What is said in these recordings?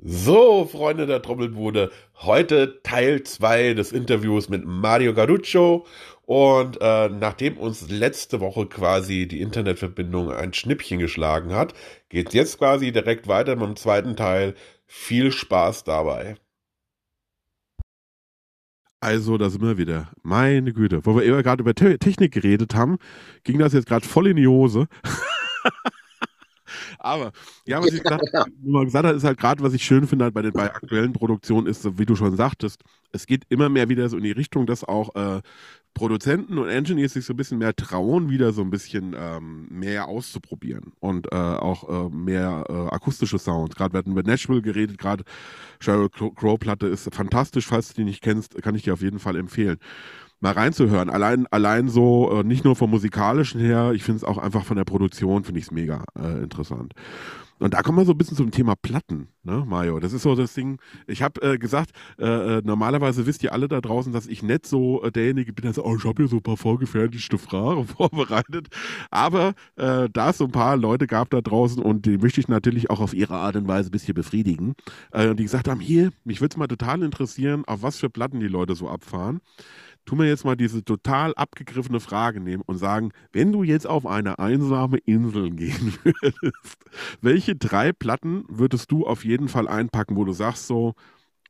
So, Freunde der Trommelbude, heute Teil 2 des Interviews mit Mario Garuccio. Und äh, nachdem uns letzte Woche quasi die Internetverbindung ein Schnippchen geschlagen hat, geht jetzt quasi direkt weiter mit dem zweiten Teil. Viel Spaß dabei. Also, da sind wir wieder. Meine Güte. Wo wir eben gerade über Technik geredet haben, ging das jetzt gerade voll in die Hose. Aber ja, was ich gesagt, ja. gesagt habe, ist halt gerade, was ich schön finde halt bei den bei aktuellen Produktionen, ist, wie du schon sagtest, es geht immer mehr wieder so in die Richtung, dass auch äh, Produzenten und Engineers sich so ein bisschen mehr trauen, wieder so ein bisschen ähm, mehr auszuprobieren und äh, auch äh, mehr äh, akustische Sounds. Gerade wir hatten über Nashville geredet, gerade Sheryl Crow Platte ist fantastisch, falls du die nicht kennst, kann ich dir auf jeden Fall empfehlen mal reinzuhören. Allein, allein so, äh, nicht nur vom musikalischen her, ich finde es auch einfach von der Produktion, finde ich es mega äh, interessant. Und da kommen wir so ein bisschen zum Thema Platten, ne, Mario? Das ist so das Ding. Ich habe äh, gesagt, äh, äh, normalerweise wisst ihr alle da draußen, dass ich nicht so äh, derjenige bin, der sagt, oh, ich habe hier so ein paar vorgefertigte Fragen vorbereitet. Aber äh, da es so ein paar Leute gab da draußen und die möchte ich natürlich auch auf ihre Art und Weise ein bisschen befriedigen, äh, die gesagt haben, hier, mich würde es mal total interessieren, auf was für Platten die Leute so abfahren tun wir jetzt mal diese total abgegriffene Frage nehmen und sagen, wenn du jetzt auf eine einsame Insel gehen würdest, welche drei Platten würdest du auf jeden Fall einpacken, wo du sagst so,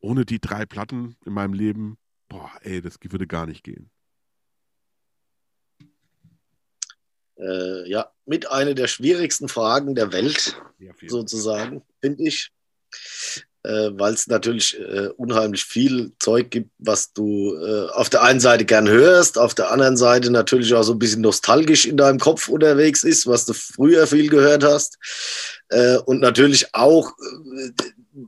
ohne die drei Platten in meinem Leben, boah, ey, das würde gar nicht gehen. Äh, ja, mit einer der schwierigsten Fragen der Welt, ja, sozusagen, finde ich äh, weil es natürlich äh, unheimlich viel Zeug gibt, was du äh, auf der einen Seite gern hörst, auf der anderen Seite natürlich auch so ein bisschen nostalgisch in deinem Kopf unterwegs ist, was du früher viel gehört hast. Äh, und natürlich auch äh,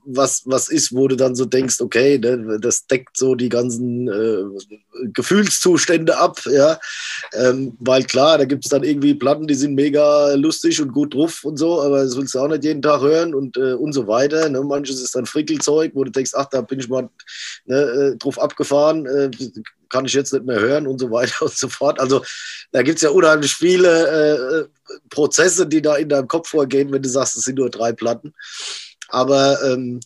was, was ist, wo du dann so denkst, okay, ne, das deckt so die ganzen äh, Gefühlszustände ab, ja. Ähm, weil klar, da gibt es dann irgendwie Platten, die sind mega lustig und gut drauf und so, aber das willst du auch nicht jeden Tag hören und, äh, und so weiter. Ne? Manches ist dann Frickelzeug, wo du denkst, ach, da bin ich mal ne, äh, drauf abgefahren, äh, kann ich jetzt nicht mehr hören und so weiter und so fort. Also da gibt es ja unheimlich viele äh, Prozesse, die da in deinem Kopf vorgehen, wenn du sagst, es sind nur drei Platten. Aber ähm,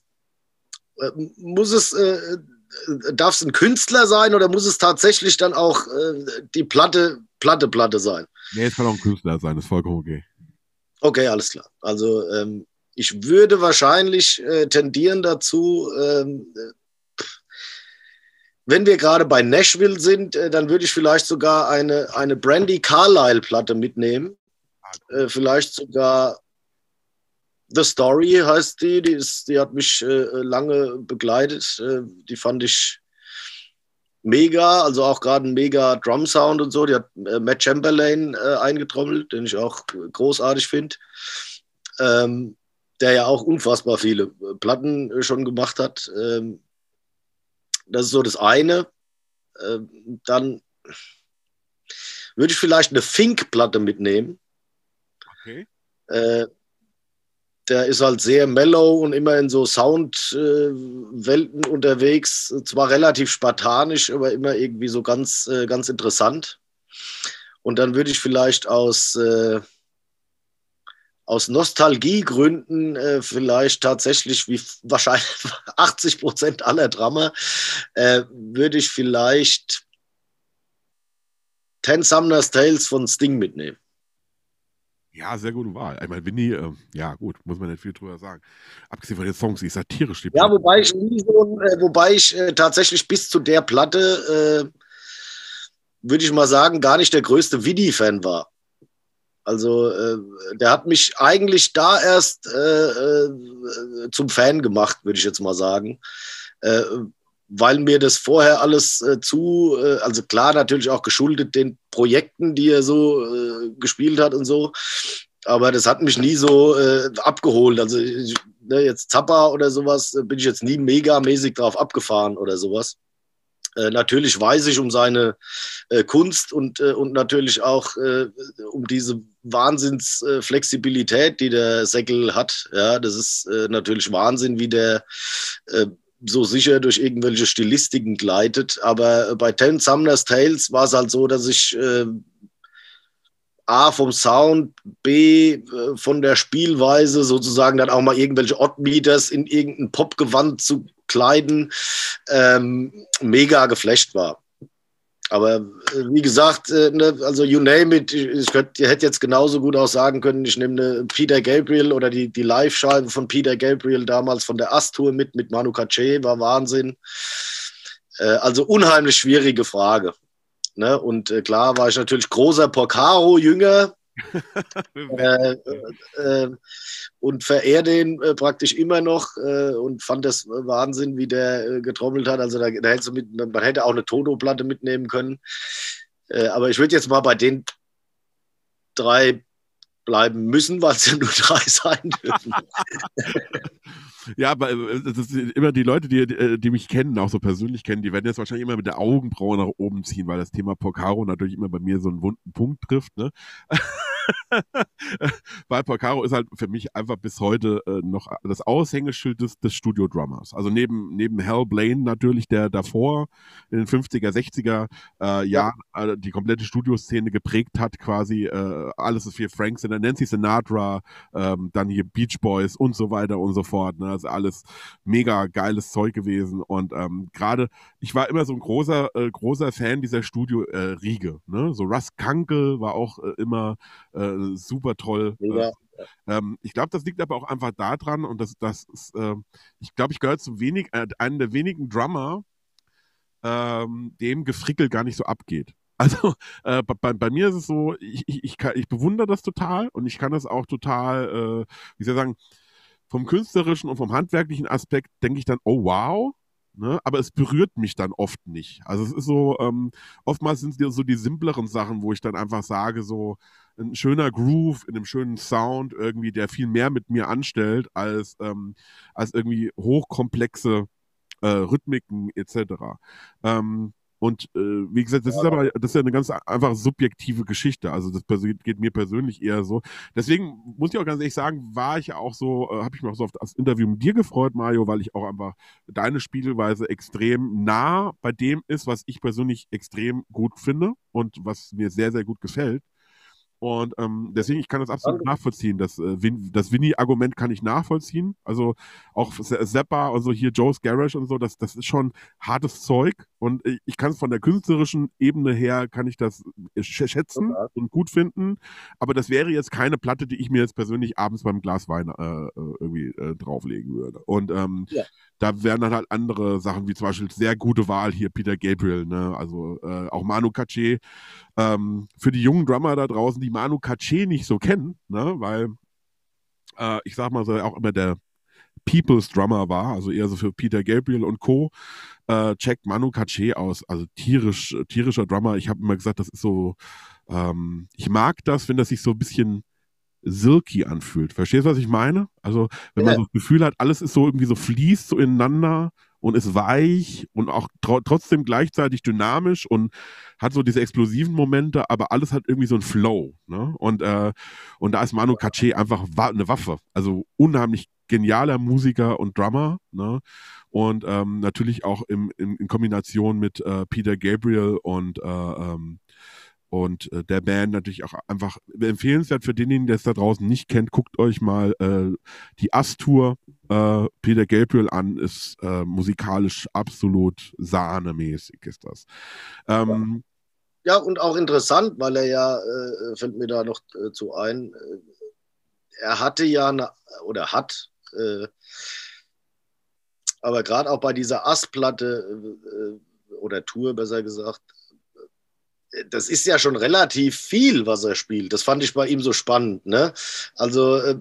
äh, muss es, äh, darf es ein Künstler sein oder muss es tatsächlich dann auch äh, die Platte, Platte, Platte sein? Nee, es kann auch ein Künstler sein, ist vollkommen okay. Okay, alles klar. Also ähm, ich würde wahrscheinlich äh, tendieren dazu, ähm, wenn wir gerade bei Nashville sind, äh, dann würde ich vielleicht sogar eine, eine Brandy Carlyle-Platte mitnehmen. Ah, äh, vielleicht sogar The Story heißt die, die, ist, die hat mich äh, lange begleitet. Äh, die fand ich mega, also auch gerade ein mega Drum-Sound und so. Die hat äh, Matt Chamberlain äh, eingetrommelt, den ich auch großartig finde. Ähm, der ja auch unfassbar viele äh, Platten äh, schon gemacht hat. Ähm, das ist so das eine. Ähm, dann würde ich vielleicht eine Fink-Platte mitnehmen. Okay. Der ist halt sehr mellow und immer in so Soundwelten unterwegs. Zwar relativ spartanisch, aber immer irgendwie so ganz, äh, ganz interessant. Und dann würde ich vielleicht aus, äh, aus Nostalgiegründen äh, vielleicht tatsächlich, wie wahrscheinlich 80 Prozent aller Drummer, äh, würde ich vielleicht Ten Sumner's Tales von Sting mitnehmen. Ja, sehr gute Wahl. Ich meine, Winnie, äh, ja gut, muss man nicht viel drüber sagen. Abgesehen von den Songs, die satirisch. Die ja, wobei ich, so, äh, wobei ich äh, tatsächlich bis zu der Platte, äh, würde ich mal sagen, gar nicht der größte Winnie-Fan war. Also äh, der hat mich eigentlich da erst äh, zum Fan gemacht, würde ich jetzt mal sagen weil mir das vorher alles äh, zu, äh, also klar natürlich auch geschuldet den Projekten, die er so äh, gespielt hat und so, aber das hat mich nie so äh, abgeholt. Also ich, ne, jetzt Zappa oder sowas äh, bin ich jetzt nie megamäßig drauf abgefahren oder sowas. Äh, natürlich weiß ich um seine Kunst und, und natürlich auch um diese Wahnsinnsflexibilität, die der Säckel hat. Ja, das ist natürlich Wahnsinn, wie der so sicher durch irgendwelche Stilistiken gleitet. Aber bei Ten Sumner's Tales war es halt so, dass ich äh, A vom Sound, B äh, von der Spielweise, sozusagen dann auch mal irgendwelche Oddmeters in irgendein Popgewand zu kleiden, ähm, mega geflecht war. Aber äh, wie gesagt, äh, ne, also you name it, ich, hättet jetzt genauso gut auch sagen können, ich nehme Peter Gabriel oder die, die Live-Scheibe von Peter Gabriel damals von der Ast-Tour mit, mit Manu Katché, war Wahnsinn. Äh, also unheimlich schwierige Frage. Ne? Und klar war ich natürlich großer Porcaro-Jünger. Äh, äh, und verehre den äh, praktisch immer noch äh, und fand das Wahnsinn, wie der äh, getrommelt hat. Also da, da hätte mit, man hätte auch eine Toto-Platte mitnehmen können. aber ich würde jetzt mal bei den drei bleiben müssen, weil es ja nur drei sein dürfen. ja, aber äh, das sind immer die Leute, die, äh, die mich kennen, auch so persönlich kennen, die werden jetzt wahrscheinlich immer mit der Augenbraue nach oben ziehen, weil das Thema Porcaro natürlich immer bei mir so einen wunden Punkt trifft. Ne? Weil Porcaro ist halt für mich einfach bis heute äh, noch das Aushängeschild des, des Studio-Drummers. Also neben, neben Hal Blaine natürlich, der davor in den 50er, 60er äh, Jahren äh, die komplette Studioszene geprägt hat, quasi äh, alles ist für Frank Sinatra, Nancy Sinatra, ähm, dann hier Beach Boys und so weiter und so fort. Ne? Also alles mega geiles Zeug gewesen. Und ähm, gerade, ich war immer so ein großer, äh, großer Fan dieser Studio-Riege. ne? So Russ Kunkel war auch äh, immer äh, super toll. Ja. Ähm, ich glaube, das liegt aber auch einfach daran, und das, das ist, äh, ich glaube, ich gehöre zu wenig, äh, einen der wenigen Drummer, ähm, dem Gefrickel gar nicht so abgeht. Also äh, bei, bei, mir ist es so, ich, ich, ich, kann, ich bewundere das total und ich kann das auch total, äh, wie soll ich sagen, vom künstlerischen und vom handwerklichen Aspekt denke ich dann, oh wow, Ne? Aber es berührt mich dann oft nicht. Also es ist so, ähm, oftmals sind es so die simpleren Sachen, wo ich dann einfach sage, so ein schöner Groove in einem schönen Sound irgendwie, der viel mehr mit mir anstellt als, ähm, als irgendwie hochkomplexe äh, Rhythmiken etc. Ähm, und äh, wie gesagt, das ja. ist aber das ist ja eine ganz einfach subjektive Geschichte. Also das geht mir persönlich eher so. Deswegen muss ich auch ganz ehrlich sagen, war ich auch so, äh, habe ich mich auch so auf das Interview mit dir gefreut, Mario, weil ich auch einfach deine Spielweise extrem nah bei dem ist, was ich persönlich extrem gut finde und was mir sehr, sehr gut gefällt. Und ähm, deswegen, ich kann das absolut nachvollziehen. Das, äh, Win das Winnie-Argument kann ich nachvollziehen. Also auch Zappa und so hier Joe's Garage und so, das, das ist schon hartes Zeug. Und ich kann es von der künstlerischen Ebene her, kann ich das äh, schätzen okay. und gut finden. Aber das wäre jetzt keine Platte, die ich mir jetzt persönlich abends beim Glas Wein äh, äh, irgendwie äh, drauflegen würde. Und ähm, ja. da wären dann halt andere Sachen, wie zum Beispiel sehr gute Wahl hier Peter Gabriel, ne? also äh, auch Manu Katché. Ähm, für die jungen Drummer da draußen, die Manu Katché nicht so kennen, ne? weil äh, ich sag mal so auch immer der People's Drummer war, also eher so für Peter Gabriel und Co. Äh, checkt Manu Katché aus, also tierisch, tierischer Drummer. Ich habe immer gesagt, das ist so, ähm, ich mag das, wenn das sich so ein bisschen silky anfühlt. Verstehst du, was ich meine? Also, wenn ja. man so das Gefühl hat, alles ist so irgendwie so fließt so ineinander und ist weich und auch tr trotzdem gleichzeitig dynamisch und hat so diese explosiven Momente, aber alles hat irgendwie so ein Flow. Ne? Und, äh, und da ist Manu Katché einfach wa eine Waffe. Also unheimlich genialer Musiker und Drummer. Ne? Und ähm, natürlich auch im, im, in Kombination mit äh, Peter Gabriel und äh, ähm, und äh, der Band natürlich auch einfach empfehlenswert für denjenigen, der es da draußen nicht kennt, guckt euch mal äh, die Ass-Tour äh, Peter Gabriel an, ist äh, musikalisch absolut sahnemäßig ist das. Ähm, ja. und auch interessant, weil er ja, fällt mir da noch zu ein, er hatte ja eine, oder hat aber gerade auch bei dieser Ass-Platte oder Tour besser gesagt, das ist ja schon relativ viel, was er spielt. Das fand ich bei ihm so spannend. Ne? Also äh,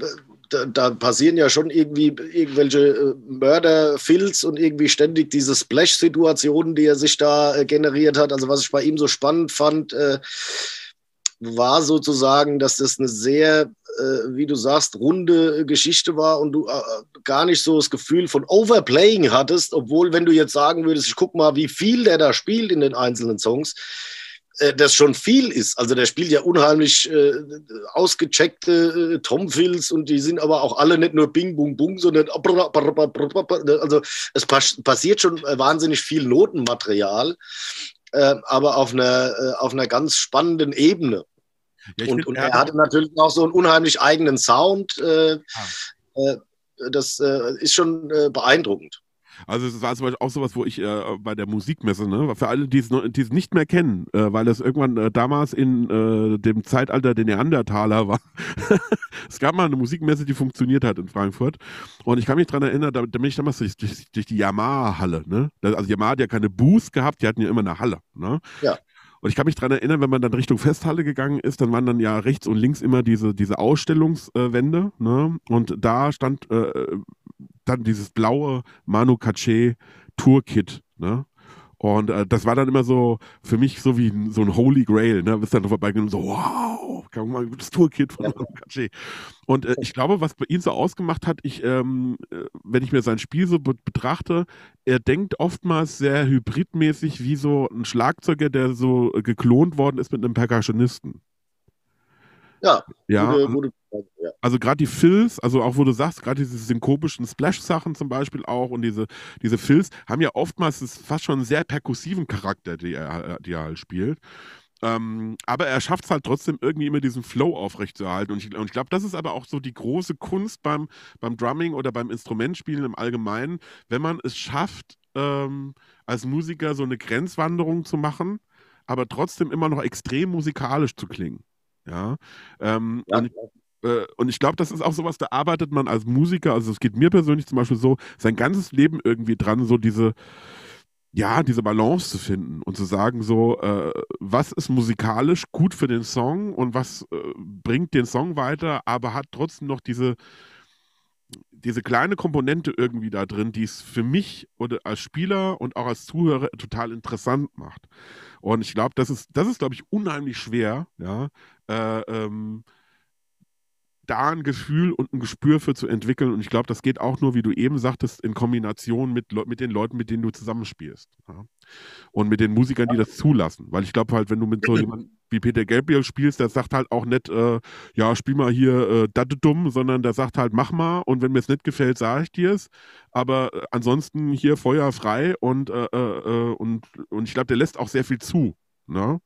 da, da, passieren ja schon irgendwie irgendwelche äh, Mörderfilz und irgendwie ständig diese Splash-Situationen, die er sich da äh, generiert hat. Also was ich bei ihm so spannend fand, war sozusagen, dass das eine sehr, wie du sagst, runde Geschichte war und du gar nicht so das Gefühl von Overplaying hattest, obwohl wenn du jetzt sagen würdest, ich guck mal, wie viel der da spielt in den einzelnen Songs, äh, das schon viel ist. Also der spielt ja unheimlich äh, ausgecheckte äh, Tomfills und die sind aber auch alle nicht nur Bing, Bung, Bung, sondern also es passiert schon äh, wahnsinnig viel Notenmaterial, äh, aber auf einer, äh, auf einer ganz spannenden Ebene. Ja, und, und, er hatte natürlich auch so einen unheimlich eigenen Sound. Äh, ah. äh, das äh, ist schon äh, beeindruckend. Also es war zum Beispiel auch sowas, wo ich äh, bei der Musikmesse, ne, für alle, die es, die es nicht mehr kennen, äh, weil es irgendwann äh, damals in dem Zeitalter der Neandertaler war. es gab mal eine Musikmesse, die funktioniert hat in Frankfurt. Und ich kann mich daran erinnern, da, da bin ich damals durch, durch, durch die Yamaha-Halle. Ne? Also Yamaha hat ja keine Booth gehabt, die hatten ja immer eine Halle. Ne? Ja. Und ich kann mich daran erinnern, wenn man dann Richtung Festhalle gegangen ist, dann waren dann ja rechts und links immer diese, diese Ausstellungswände. Ne? Und da stand äh, dann dieses blaue Manu Katché Tourkit. Ne? Und äh, das war dann immer so für mich so wie so ein Holy Grail, ne? Bist dann vorbeigegangen und so, wow, kann man mal das Tourkit von. Katsche. Und äh, ich glaube, was bei ihm so ausgemacht hat, ich, ähm, äh, wenn ich mir sein Spiel so be betrachte, er denkt oftmals sehr hybridmäßig wie so ein Schlagzeuger, der so geklont worden ist mit einem Percussionisten. Ja, ja. Gute, gute ja. Also gerade die Fills, also auch wo du sagst, gerade diese synkopischen Splash-Sachen zum Beispiel auch und diese, diese Fills haben ja oftmals fast schon einen sehr perkussiven Charakter, die er, die er halt spielt. Ähm, aber er schafft es halt trotzdem irgendwie immer diesen Flow aufrechtzuerhalten. Und ich, und ich glaube, das ist aber auch so die große Kunst beim, beim Drumming oder beim Instrumentspielen im Allgemeinen, wenn man es schafft, ähm, als Musiker so eine Grenzwanderung zu machen, aber trotzdem immer noch extrem musikalisch zu klingen. Ja. Ähm, ja. Und, äh, und ich glaube, das ist auch sowas, da arbeitet man als Musiker, also es geht mir persönlich zum Beispiel so, sein ganzes Leben irgendwie dran, so diese, ja, diese Balance zu finden und zu sagen, so, äh, was ist musikalisch gut für den Song und was äh, bringt den Song weiter, aber hat trotzdem noch diese, diese kleine Komponente irgendwie da drin, die es für mich oder als Spieler und auch als Zuhörer total interessant macht. Und ich glaube, das ist, das ist, glaube ich, unheimlich schwer, ja, äh, ähm, da ein Gefühl und ein Gespür für zu entwickeln. Und ich glaube, das geht auch nur, wie du eben sagtest, in Kombination mit, mit den Leuten, mit denen du zusammenspielst. Ja? Und mit den Musikern, die das zulassen. Weil ich glaube halt, wenn du mit so jemandem wie Peter Gabriel spielst, der sagt halt auch nicht, äh, ja, spiel mal hier äh, datte dumm, sondern der sagt halt, mach mal und wenn mir es nicht gefällt, sage ich dir es. Aber äh, ansonsten hier Feuer frei und, äh, äh, äh, und, und ich glaube, der lässt auch sehr viel zu. Ne?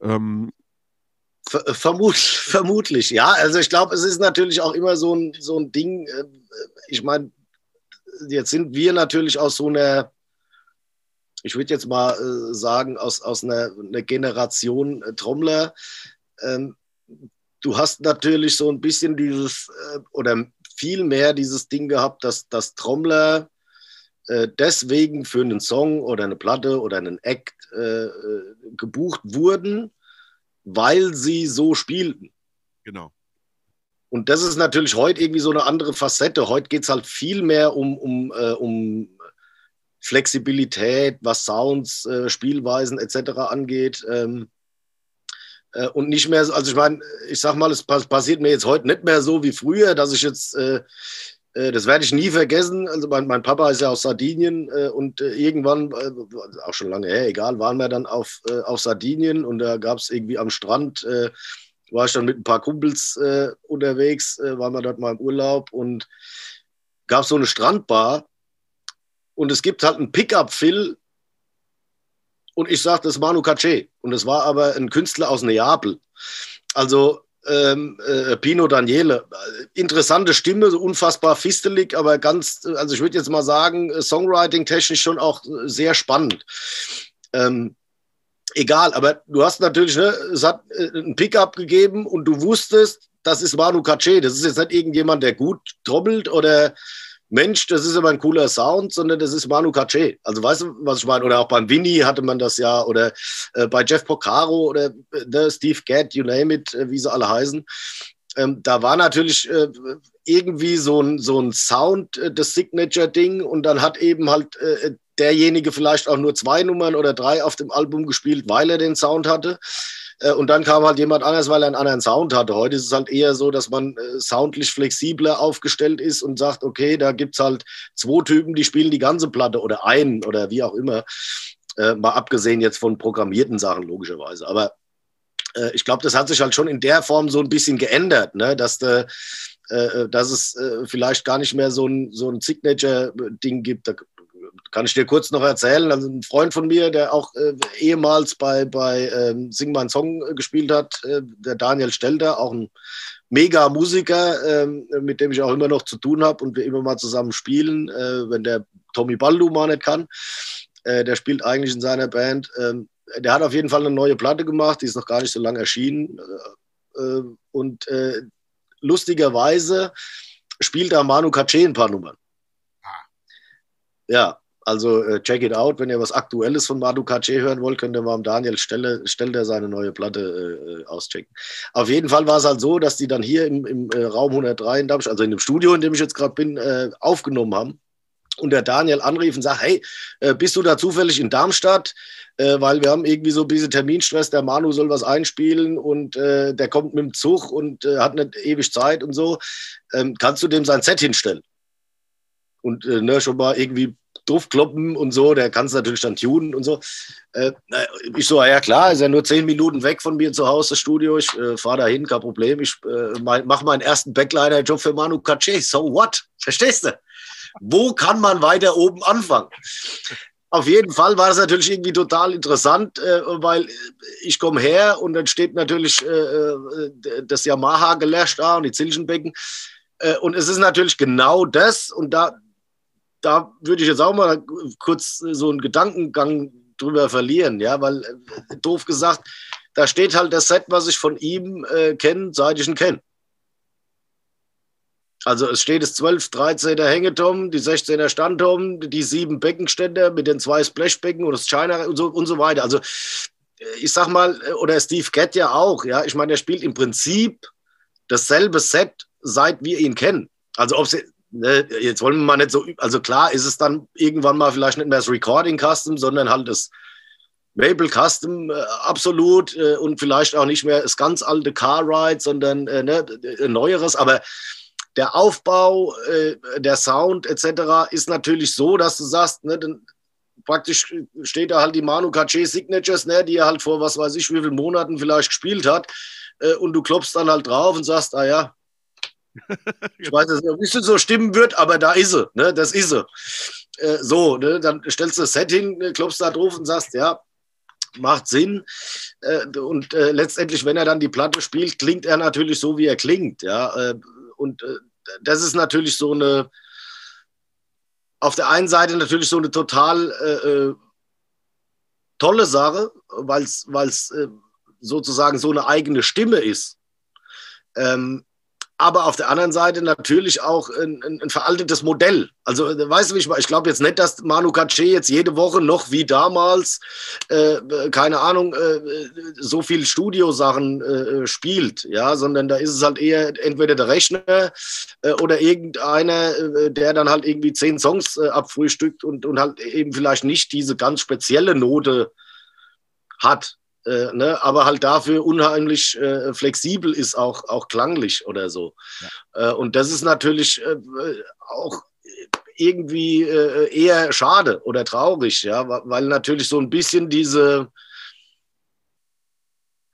Ähm, Vermut, vermutlich, ja. Also ich glaube, es ist natürlich auch immer so ein, so ein Ding. Ich meine, jetzt sind wir natürlich aus so einer ich würde jetzt mal äh, sagen, aus, aus einer, einer Generation äh, Trommler. Ähm, du hast natürlich so ein bisschen dieses äh, oder viel mehr dieses Ding gehabt, dass, dass Trommler äh, deswegen für einen Song oder eine Platte oder einen Act äh, äh, gebucht wurden, weil sie so spielten. Genau. Und das ist natürlich heute irgendwie so eine andere Facette. Heute geht es halt viel mehr um, um, äh, um Flexibilität, was Sounds, äh, Spielweisen etc. angeht. Ähm, äh, und nicht mehr, also ich meine, ich sag mal, es passiert mir jetzt heute nicht mehr so wie früher, dass ich jetzt, äh das werde ich nie vergessen. Also mein, mein, Papa ist ja aus Sardinien äh, und äh, irgendwann, auch schon lange her, egal, waren wir dann auf, auf Sardinien und da gab es irgendwie am Strand war ich dann mit ein paar Kumpels äh, unterwegs, äh, waren wir dort mal im Urlaub und gab so eine Strandbar und es gibt halt einen Pickup-Phil und ich sage, das ist Manu Katché und es war aber ein Künstler aus Neapel. Also ähm, äh, Pino Daniele, interessante Stimme, so unfassbar fistelig, aber ganz, also ich würde jetzt mal sagen, Songwriting-technisch schon auch sehr spannend. Ähm, egal, aber du hast natürlich, ne, es hat äh, ein Pickup gegeben und du wusstest, das ist Manu Katché. Das ist jetzt nicht irgendjemand, der gut trommelt oder Mensch, das ist aber ein cooler Sound, sondern das ist Manu Katché. Also weißt du, was ich meine? Oder auch beim Winnie hatte man das ja, oder äh, bei Jeff Porcaro oder äh, Steve Gadd, you name it, äh, wie sie alle heißen. Ähm, da war natürlich äh, irgendwie so ein, so ein Sound, äh, das Signature-Ding, und dann hat eben halt äh, derjenige vielleicht auch nur zwei Nummern oder drei auf dem Album gespielt, weil er den Sound hatte. Äh, und dann kam halt jemand anders, weil er einen anderen Sound hatte. Heute ist es halt eher so, dass man äh, soundlich flexibler aufgestellt ist und sagt, okay, da gibt es halt zwei Typen, die spielen die ganze Platte oder einen oder wie auch immer. Äh, mal abgesehen jetzt von programmierten Sachen, logischerweise. Aber ich glaube, das hat sich halt schon in der Form so ein bisschen geändert, ne? dass, de, äh, dass es äh, vielleicht gar nicht mehr so ein, so ein Signature-Ding gibt. Da kann ich dir kurz noch erzählen. Also ein Freund von mir, der auch äh, ehemals bei, bei ähm, Sing mein Song gespielt hat, äh, der Daniel Stelter, auch ein mega Musiker, ähm, mit dem ich auch immer noch zu tun habe und wir immer mal zusammen spielen, äh, wenn der Tommy Baldu mal nicht kann. Äh, der spielt eigentlich in seiner Band. Ähm, der hat auf jeden Fall eine neue Platte gemacht, die ist noch gar nicht so lange erschienen. Äh, äh und äh, lustigerweise spielt da Manu Katché ein paar Nummern. Ah. Ja, also äh, check it out. Wenn ihr was Aktuelles von Manu Katché hören wollt, könnt ihr mal am Daniel Stelle, Stelle seine neue Platte äh, äh, auschecken. Auf jeden Fall war es halt so, dass die dann hier im, im äh, Raum 103 in Darmstadt, also in dem Studio, in dem ich jetzt gerade bin, äh, aufgenommen haben. Und der Daniel anrief und sagt, hey, äh, bist du da zufällig in Darmstadt? weil wir haben irgendwie so ein bisschen Terminstress, der Manu soll was einspielen und der kommt mit dem Zug und hat nicht ewig Zeit und so. Ähm, kannst du dem sein Set hinstellen? Und ne, schon mal irgendwie draufkloppen und so, der kann es natürlich dann tunen und so. Äh, ich so, ja klar, ist ja nur zehn Minuten weg von mir zu Hause, das Studio, ich äh, fahre dahin, kein Problem, ich äh, mache meinen ersten Backliner-Job für Manu Katché, so what? Verstehst du? Wo kann man weiter oben anfangen? Auf jeden Fall war das natürlich irgendwie total interessant, äh, weil ich komme her und dann steht natürlich äh, äh das Yamaha gelöscht da und die Zilchenbecken. Äh, und es ist natürlich genau das, und da, da würde ich jetzt auch mal kurz so einen Gedankengang drüber verlieren, ja, weil äh, doof gesagt, da steht halt das Set, was ich von ihm äh, kenne, seit ich ihn kenne. Also es steht das 12, 13er Hängetom, die 16er Standtom, die sieben Beckenständer mit den zwei Splashbecken und das China und so, und so weiter. Also äh, ich sag mal, äh, oder Steve Gett ja auch, ja, ich meine, er spielt im Prinzip dasselbe Set, seit wir ihn kennen. Also ob sie, ne, jetzt wollen wir mal nicht so, also klar ist es dann irgendwann mal vielleicht nicht mehr das Recording Custom, sondern halt das Mabel Custom äh, absolut äh, und vielleicht auch nicht mehr das ganz alte Car Ride, sondern äh, ne, neueres, aber der Aufbau, äh, der Sound etc. ist natürlich so, dass du sagst, ne, dann praktisch steht da halt die Manu Katché Signatures, ne, die er halt vor was weiß ich wie vielen Monaten vielleicht gespielt hat äh, und du klopfst dann halt drauf und sagst, ah ja, ich weiß nicht, wie es so stimmen wird, aber da ist sie. Ne? Das ist sie. Äh, so, ne? dann stellst du das Setting, äh, klopfst da drauf und sagst, ja, macht Sinn. Äh, und äh, letztendlich, wenn er dann die Platte spielt, klingt er natürlich so, wie er klingt. Ja? Äh, und äh, das ist natürlich so eine, auf der einen Seite natürlich so eine total tolle Sache, weil es sozusagen so eine eigene Stimme ist. Ähm, aber auf der anderen Seite natürlich auch ein, ein, ein veraltetes Modell. Also, äh, weißt du, wie ich Ich glaube jetzt nicht, dass Manu Katché jetzt jede Woche noch wie damals, äh, keine Ahnung, äh, so viel Studiosachen äh, spielt, ja, sondern da ist es halt eher entweder der Rechner äh, oder irgendeiner, äh, der dann halt irgendwie zehn Songs abfrühstückt und, und halt eben vielleicht nicht diese ganz spezielle Note hat. Äh, ne, aber halt dafür unheimlich äh, flexibel ist, auch, auch klanglich oder so. Ja. Äh, und das ist natürlich äh, auch irgendwie äh, eher schade oder traurig, ja, weil natürlich so ein bisschen diese,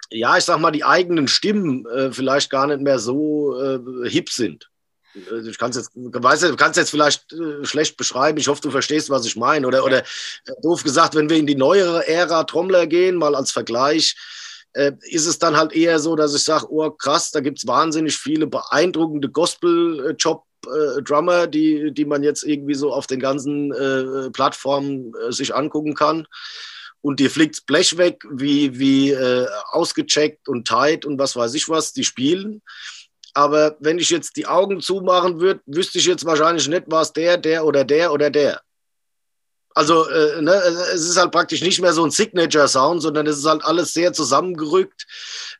ja, ich sag mal, die eigenen Stimmen äh, vielleicht gar nicht mehr so hip sind. Äh, ich kann es jetzt, weißt du, kannst jetzt vielleicht äh, schlecht beschreiben. Ich hoffe, du verstehst, was ich meine. Oder, oder äh, doof gesagt, wenn wir in die neuere Ära Trommler gehen, mal als Vergleich, äh, ist es dann halt eher so, dass ich sage, oh krass, da gibt es wahnsinnig viele beeindruckende Gospel-Job-Drummer, die, die man jetzt irgendwie so auf den ganzen äh, Plattformen sich angucken kann. Und dir fliegt Blech weg, wie, wie ausgecheckt und tight und was weiß ich was, die spielen. Aber wenn ich jetzt die Augen zumachen würde, wüsste ich jetzt wahrscheinlich nicht, was der, der oder der oder der. Also äh, ne, es ist halt praktisch nicht mehr so ein Signature-Sound, sondern es ist halt alles sehr zusammengerückt.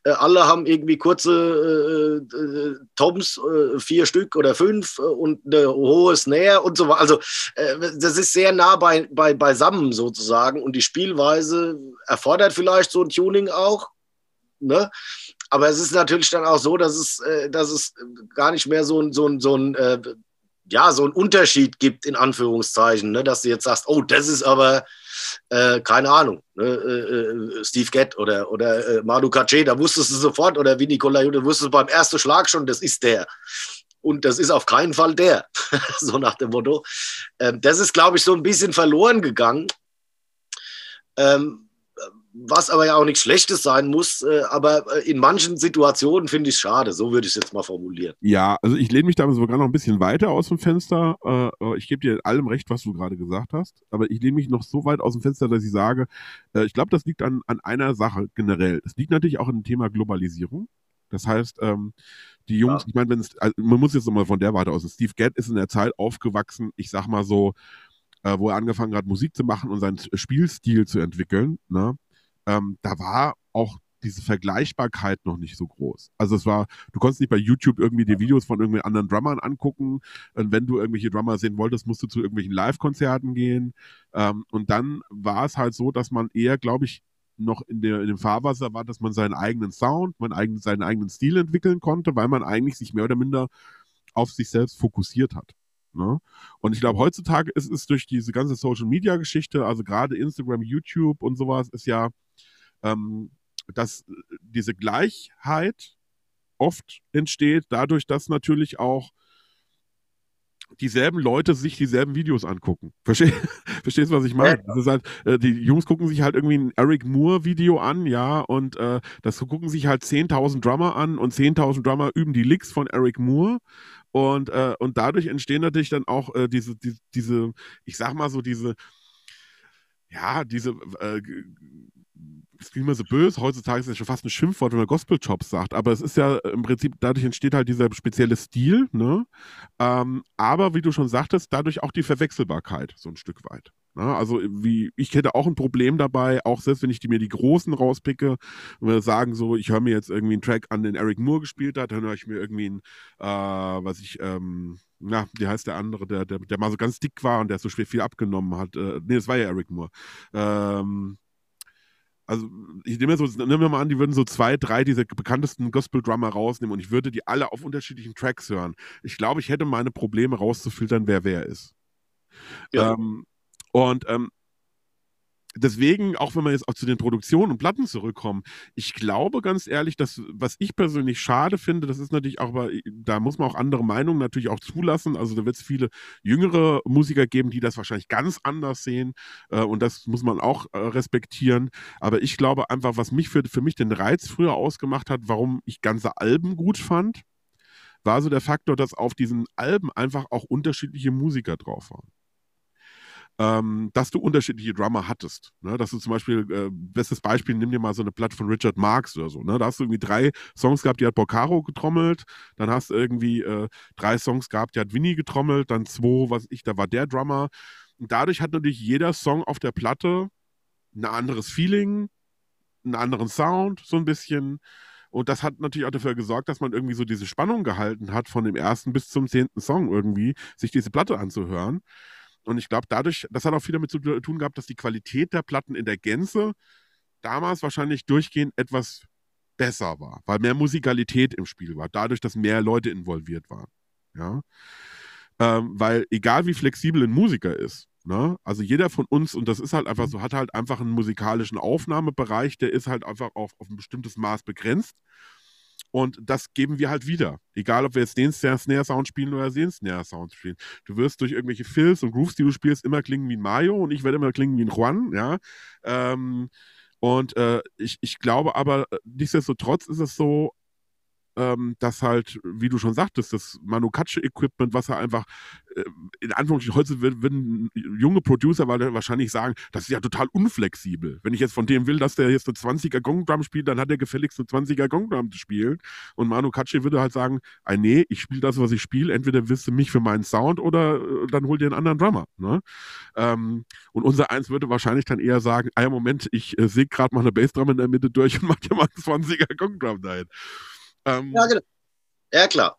Äh, alle haben irgendwie kurze äh, äh Toms, äh, vier Stück oder fünf äh, und eine hohe Snare und so weiter. Also das ist sehr nah bei, bei, beisammen sozusagen und die Spielweise erfordert vielleicht so ein Tuning auch. Ne? Aber es ist natürlich dann auch so, dass es, äh, dass es gar nicht mehr so ein, so ein, so ein äh, ja, so einen Unterschied gibt, in Anführungszeichen, ne? dass du jetzt sagst, oh, das ist aber, äh, keine Ahnung, ne? äh, äh Steve Gett oder, oder äh, Manu Katché, da wusstest du sofort, oder wie Nicola Jude, wusstest du beim ersten Schlag schon, das ist der. und das ist auf keinen Fall der, so nach dem Motto. Ähm, das ist, glaube ich, so ein bisschen verloren gegangen. Ähm, was aber ja auch nichts Schlechtes sein muss, äh, aber äh, in manchen Situationen finde ich es schade, so würde ich es jetzt mal formulieren. Ja, also ich lehne mich da sogar noch ein bisschen weiter aus dem Fenster. Äh, ich gebe dir in allem recht, was du gerade gesagt hast, aber ich lehne mich noch so weit aus dem Fenster, dass ich sage, ich glaube, das liegt an, an einer Sache generell. Es liegt natürlich auch an dem Thema Globalisierung. Das heißt, ähm, die Jungs, ja. ich meine, also man muss jetzt nochmal von der Warte aus, Steve Gadd ist in der Zeit aufgewachsen, ich sag mal so, äh, wo er angefangen hat, Musik zu machen und seinen Spielstil zu entwickeln, ne? Ähm, da war auch diese Vergleichbarkeit noch nicht so groß. Also es war, du konntest nicht bei YouTube irgendwie die Videos von irgendwelchen anderen Drummern angucken. Und wenn du irgendwelche Drummer sehen wolltest, musst du zu irgendwelchen Live-Konzerten gehen. Ähm, und dann war es halt so, dass man eher, glaube ich, noch in, der, in dem Fahrwasser war, dass man seinen eigenen Sound, man eigen, seinen eigenen Stil entwickeln konnte, weil man eigentlich sich mehr oder minder auf sich selbst fokussiert hat. Ne? Und ich glaube, heutzutage ist es durch diese ganze Social-Media-Geschichte, also gerade Instagram, YouTube und sowas, ist ja, ähm, dass diese Gleichheit oft entsteht, dadurch, dass natürlich auch dieselben Leute sich dieselben Videos angucken. Versteh, verstehst du, was ich meine? Ist halt, äh, die Jungs gucken sich halt irgendwie ein Eric Moore-Video an, ja, und äh, das gucken sich halt 10.000 Drummer an und 10.000 Drummer üben die Licks von Eric Moore. Und, äh, und dadurch entstehen natürlich dann auch äh, diese, die, diese, ich sag mal so, diese, ja, diese äh, das klingt immer so böse, heutzutage ist es schon fast ein Schimpfwort, wenn man Gospel-Jobs sagt, aber es ist ja im Prinzip, dadurch entsteht halt dieser spezielle Stil, ne? Ähm, aber wie du schon sagtest, dadurch auch die Verwechselbarkeit, so ein Stück weit. Ne? Also wie, ich hätte auch ein Problem dabei, auch selbst wenn ich die, mir die Großen rauspicke und wir sagen so, ich höre mir jetzt irgendwie einen Track an, den Eric Moore gespielt hat, dann höre ich mir irgendwie einen, äh, was ich, ähm, na, wie heißt der andere, der, der, der mal so ganz dick war und der so schwer viel abgenommen hat. Äh, nee, das war ja Eric Moore. Ähm, also ich nehme so, nehmen wir mal an, die würden so zwei, drei dieser bekanntesten Gospel-Drummer rausnehmen und ich würde die alle auf unterschiedlichen Tracks hören. Ich glaube, ich hätte meine Probleme rauszufiltern, wer wer ist. Ja. Ähm, und ähm, deswegen, auch wenn wir jetzt auch zu den Produktionen und Platten zurückkommen, ich glaube ganz ehrlich, dass, was ich persönlich schade finde, das ist natürlich auch, aber da muss man auch andere Meinungen natürlich auch zulassen. Also da wird es viele jüngere Musiker geben, die das wahrscheinlich ganz anders sehen äh, und das muss man auch äh, respektieren. Aber ich glaube einfach, was mich für, für mich den Reiz früher ausgemacht hat, warum ich ganze Alben gut fand, war so der Faktor, dass auf diesen Alben einfach auch unterschiedliche Musiker drauf waren ähm, dass du unterschiedliche Drummer hattest. Ne? Dass du zum Beispiel, äh, bestes Beispiel, nimm dir mal so eine Platte von Richard Marx oder so. Ne? Da hast du irgendwie drei Songs gehabt, die hat Boccaro getrommelt, dann hast du irgendwie äh, drei Songs gehabt, die hat Winnie getrommelt, dann zwei, was ich, da war der Drummer. Und dadurch hat natürlich jeder Song auf der Platte ein anderes Feeling, einen anderen Sound, so ein bisschen. Und das hat natürlich auch dafür gesorgt, dass man irgendwie so diese Spannung gehalten hat, von dem ersten bis zum zehnten Song irgendwie, sich diese Platte anzuhören. Und ich glaube, dadurch, das hat auch viel damit zu tun gehabt, dass die Qualität der Platten in der Gänze damals wahrscheinlich durchgehend etwas besser war, weil mehr Musikalität im Spiel war, dadurch, dass mehr Leute involviert waren. Ja. Ähm, weil egal wie flexibel ein Musiker ist, ne, also jeder von uns, und das ist halt einfach so, hat halt einfach einen musikalischen Aufnahmebereich, der ist halt einfach auf, auf ein bestimmtes Maß begrenzt. Und das geben wir halt wieder. Egal, ob wir jetzt den Snare-Sound spielen oder den Snare-Sound spielen. Du wirst durch irgendwelche Fills und Grooves, die du spielst, immer klingen wie ein Mario und ich werde immer klingen wie ein Juan, ja. Ähm, und äh, ich, ich glaube aber, äh, nichtsdestotrotz ist es so, ähm, dass halt, wie du schon sagtest, das Manukatsche-Equipment, was er einfach, äh, in Anführungsstrichen, heute würden junge Producer wahrscheinlich sagen, das ist ja total unflexibel. Wenn ich jetzt von dem will, dass der jetzt eine 20er Gong-Drum spielt, dann hat er gefälligst eine 20er Gong-Drum zu spielen. Und Manu Katche würde halt sagen, ah, nee, ich spiele das, was ich spiele, entweder willst du mich für meinen Sound oder äh, dann hol dir einen anderen Drummer. Ne? Ähm, und unser Eins würde wahrscheinlich dann eher sagen, ah Moment, ich äh, sehe gerade mal eine Bassdrum in der Mitte durch und mach dir mal einen 20er Gong-Drum dahin. Ähm, ja, genau. Ja, klar.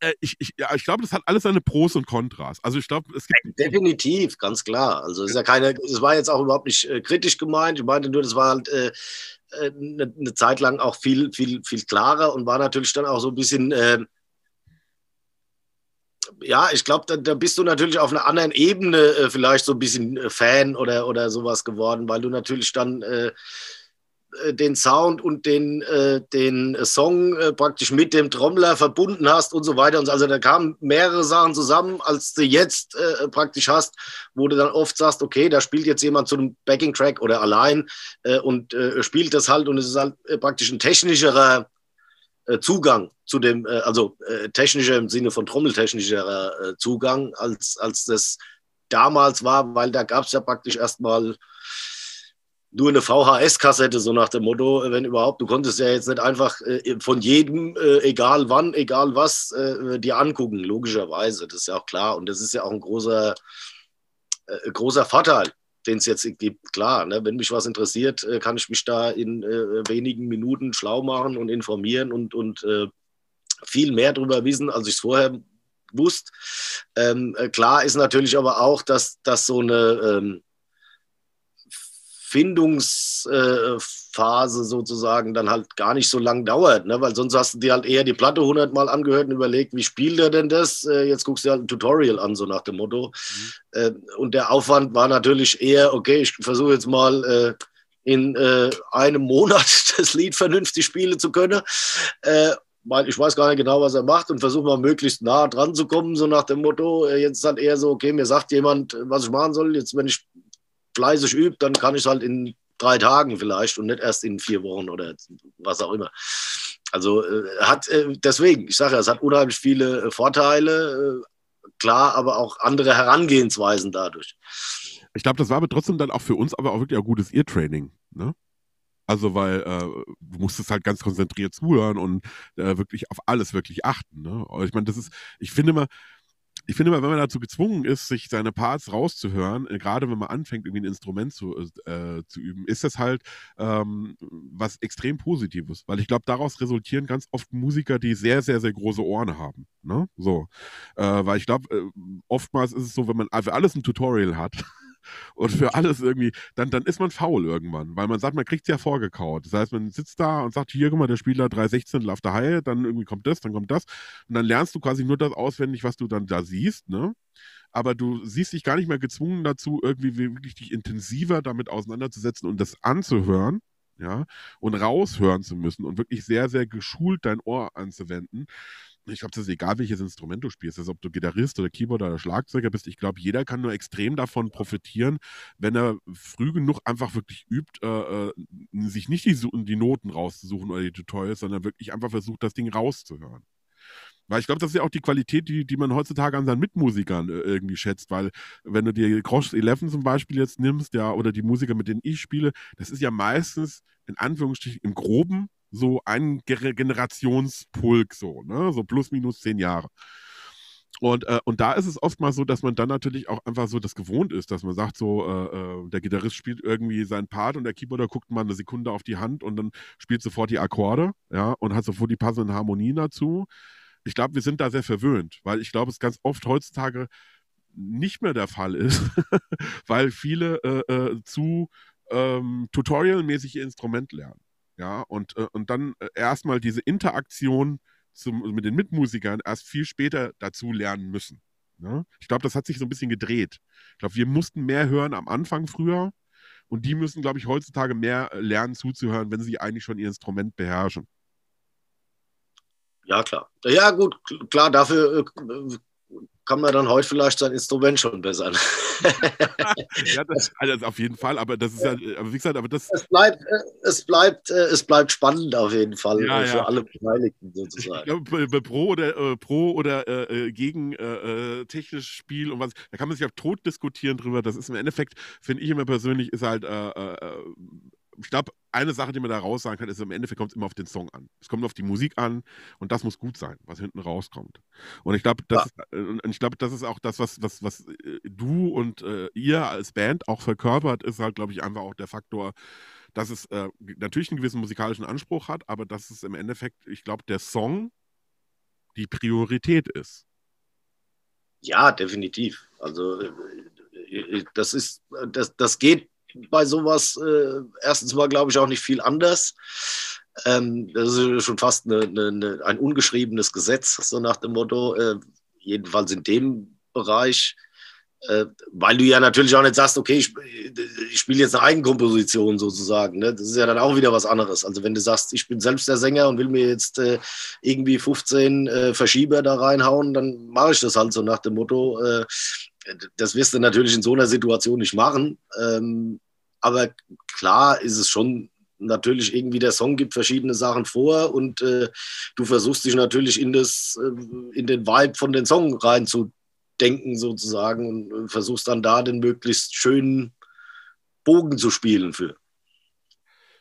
Äh, ich, ich, ja, ich glaube, das hat alles seine Pros und Kontras. Also ich glaube, es gibt. Definitiv, ganz klar. Also es ist ja keine, es war jetzt auch überhaupt nicht äh, kritisch gemeint. Ich meinte nur, das war halt äh, eine, äh, eine, Zeit lang auch viel, viel, viel klarer und war natürlich dann auch so ein bisschen. Äh, ja, ich glaube, da, da, bist du natürlich auf einer anderen Ebene äh, vielleicht so ein bisschen Fan oder, oder sowas geworden, weil du natürlich dann äh, den Sound und den, äh, den Song äh, praktisch mit dem Trommler verbunden hast und so weiter. Und also da kamen mehrere Sachen zusammen, als du jetzt äh, praktisch hast, wo du dann oft sagst, okay, da spielt jetzt jemand zu einem Backing-Track oder allein äh, und äh, spielt das halt und es ist halt praktisch ein technischerer Zugang zu dem, also technischer im Sinne von trommeltechnischerer Zugang, als, als das damals war, weil da gab es ja praktisch erstmal nur eine VHS-Kassette, so nach dem Motto, wenn überhaupt. Du konntest ja jetzt nicht einfach äh, von jedem, äh, egal wann, egal was, äh, dir angucken, logischerweise. Das ist ja auch klar. Und das ist ja auch ein großer, äh, großer Vorteil, den es jetzt gibt. Klar, ne? wenn mich was interessiert, äh, kann ich mich da in äh, wenigen Minuten schlau machen und informieren und, und viel mehr darüber wissen, als ich es vorher wusste. Ähm, klar ist natürlich aber auch, dass, dass so eine. Ähm, Findungsphase sozusagen dann halt gar nicht so lang dauert, ne? weil sonst hast du dir halt eher die Platte hundertmal angehört und überlegt, wie spielt er denn das? Äh, jetzt guckst du dir halt ein Tutorial an, so nach dem Motto. Mhm. Äh, und der Aufwand war natürlich eher, okay, ich versuche jetzt mal äh, in einem Monat das Lied vernünftig spielen zu können weil ich weiß gar nicht genau, was er macht und versuche mal möglichst nah dran zu kommen, so nach dem Motto. Jetzt ist halt eher so, okay, mir sagt jemand, was ich machen soll. Jetzt, wenn ich fleißig übt, dann kann ich es halt in drei Tagen vielleicht und nicht erst in vier Wochen oder was auch immer. Also äh, hat äh, deswegen, ich sage ja, es hat unheimlich viele äh, Vorteile, äh, klar, aber auch andere Herangehensweisen dadurch. Ich glaube, das war aber trotzdem dann auch für uns aber auch wirklich ein gutes Ear-Training. Ne? Also, weil äh, du musstest halt ganz konzentriert zuhören und äh, wirklich auf alles wirklich achten. Ne? Ich meine, das ist, ich finde mal, ich finde immer, wenn man dazu gezwungen ist, sich seine Parts rauszuhören, äh, gerade wenn man anfängt, irgendwie ein Instrument zu, äh, zu üben, ist das halt ähm, was extrem Positives. Weil ich glaube, daraus resultieren ganz oft Musiker, die sehr, sehr, sehr große Ohren haben. Ne? So. Äh, weil ich glaube, äh, oftmals ist es so, wenn man für alles ein Tutorial hat, und für alles irgendwie, dann, dann ist man faul irgendwann, weil man sagt, man kriegt es ja vorgekaut. Das heißt, man sitzt da und sagt, hier, guck mal, der Spieler 316 auf der Haie, dann irgendwie kommt das, dann kommt das. Und dann lernst du quasi nur das auswendig, was du dann da siehst, ne? Aber du siehst dich gar nicht mehr gezwungen dazu, irgendwie wirklich dich intensiver damit auseinanderzusetzen und das anzuhören, ja, und raushören zu müssen und wirklich sehr, sehr geschult dein Ohr anzuwenden ich glaube, das ist egal, welches Instrument du spielst, also ob du Gitarrist oder Keyboarder oder Schlagzeuger bist. Ich glaube, jeder kann nur extrem davon profitieren, wenn er früh genug einfach wirklich übt, äh, äh sich nicht die, die, Noten rauszusuchen oder die Tutorials, sondern wirklich einfach versucht, das Ding rauszuhören. Weil ich glaube, das ist ja auch die Qualität, die, die man heutzutage an seinen Mitmusikern äh, irgendwie schätzt, weil wenn du dir Grosch 11 zum Beispiel jetzt nimmst, ja, oder die Musiker, mit denen ich spiele, das ist ja meistens in Anführungsstrichen im Groben so ein Generationspulk, so, ne? So plus minus zehn Jahre. Und, äh, und da ist es oftmals so, dass man dann natürlich auch einfach so das gewohnt ist, dass man sagt, so, äh, äh, der Gitarrist spielt irgendwie seinen Part und der Keyboarder guckt mal eine Sekunde auf die Hand und dann spielt sofort die Akkorde, ja, und hat sofort die passenden Harmonien dazu. Ich glaube, wir sind da sehr verwöhnt, weil ich glaube, es ganz oft heutzutage nicht mehr der Fall ist, weil viele äh, äh, zu ähm, ihr Instrument lernen. Ja, und, äh, und dann äh, erstmal diese Interaktion zum, mit den Mitmusikern erst viel später dazu lernen müssen. Ne? Ich glaube, das hat sich so ein bisschen gedreht. Ich glaube, wir mussten mehr hören am Anfang früher und die müssen, glaube ich, heutzutage mehr äh, lernen zuzuhören, wenn sie eigentlich schon ihr Instrument beherrschen. Ja, klar. Ja, gut, klar, dafür kann man dann heute vielleicht sein Instrument schon bessern. ja, das, also auf jeden Fall, aber das ist ja, aber wie gesagt, aber das. Es bleibt, äh, es bleibt, äh, es bleibt spannend auf jeden Fall ja, äh, für ja. alle Beteiligten sozusagen. Glaube, Pro oder äh, Pro oder äh, gegen äh, technisches Spiel und was, da kann man sich auch tot diskutieren drüber. Das ist im Endeffekt, finde ich immer persönlich, ist halt ich glaube, eine Sache, die man da raus sagen kann, ist, im Endeffekt kommt es immer auf den Song an. Es kommt auf die Musik an und das muss gut sein, was hinten rauskommt. Und ich glaube, das, ja. ist, äh, ich glaube, das ist auch das, was, was, was äh, du und äh, ihr als Band auch verkörpert, ist halt, glaube ich, einfach auch der Faktor, dass es äh, natürlich einen gewissen musikalischen Anspruch hat, aber dass es im Endeffekt, ich glaube, der Song die Priorität ist. Ja, definitiv. Also äh, das ist, das, das geht bei sowas äh, erstens mal, glaube ich, auch nicht viel anders. Ähm, das ist schon fast eine, eine, ein ungeschriebenes Gesetz, so nach dem Motto, äh, jedenfalls in dem Bereich. Äh, weil du ja natürlich auch nicht sagst, okay, ich, ich spiele jetzt eine Eigenkomposition sozusagen. Ne? Das ist ja dann auch wieder was anderes. Also wenn du sagst, ich bin selbst der Sänger und will mir jetzt äh, irgendwie 15 äh, Verschieber da reinhauen, dann mache ich das halt so nach dem Motto. Äh, das wirst du natürlich in so einer Situation nicht machen. Ähm, aber klar ist es schon natürlich irgendwie der Song gibt verschiedene Sachen vor und äh, du versuchst dich natürlich in das äh, in den Vibe von den Song reinzudenken sozusagen und versuchst dann da den möglichst schönen Bogen zu spielen für.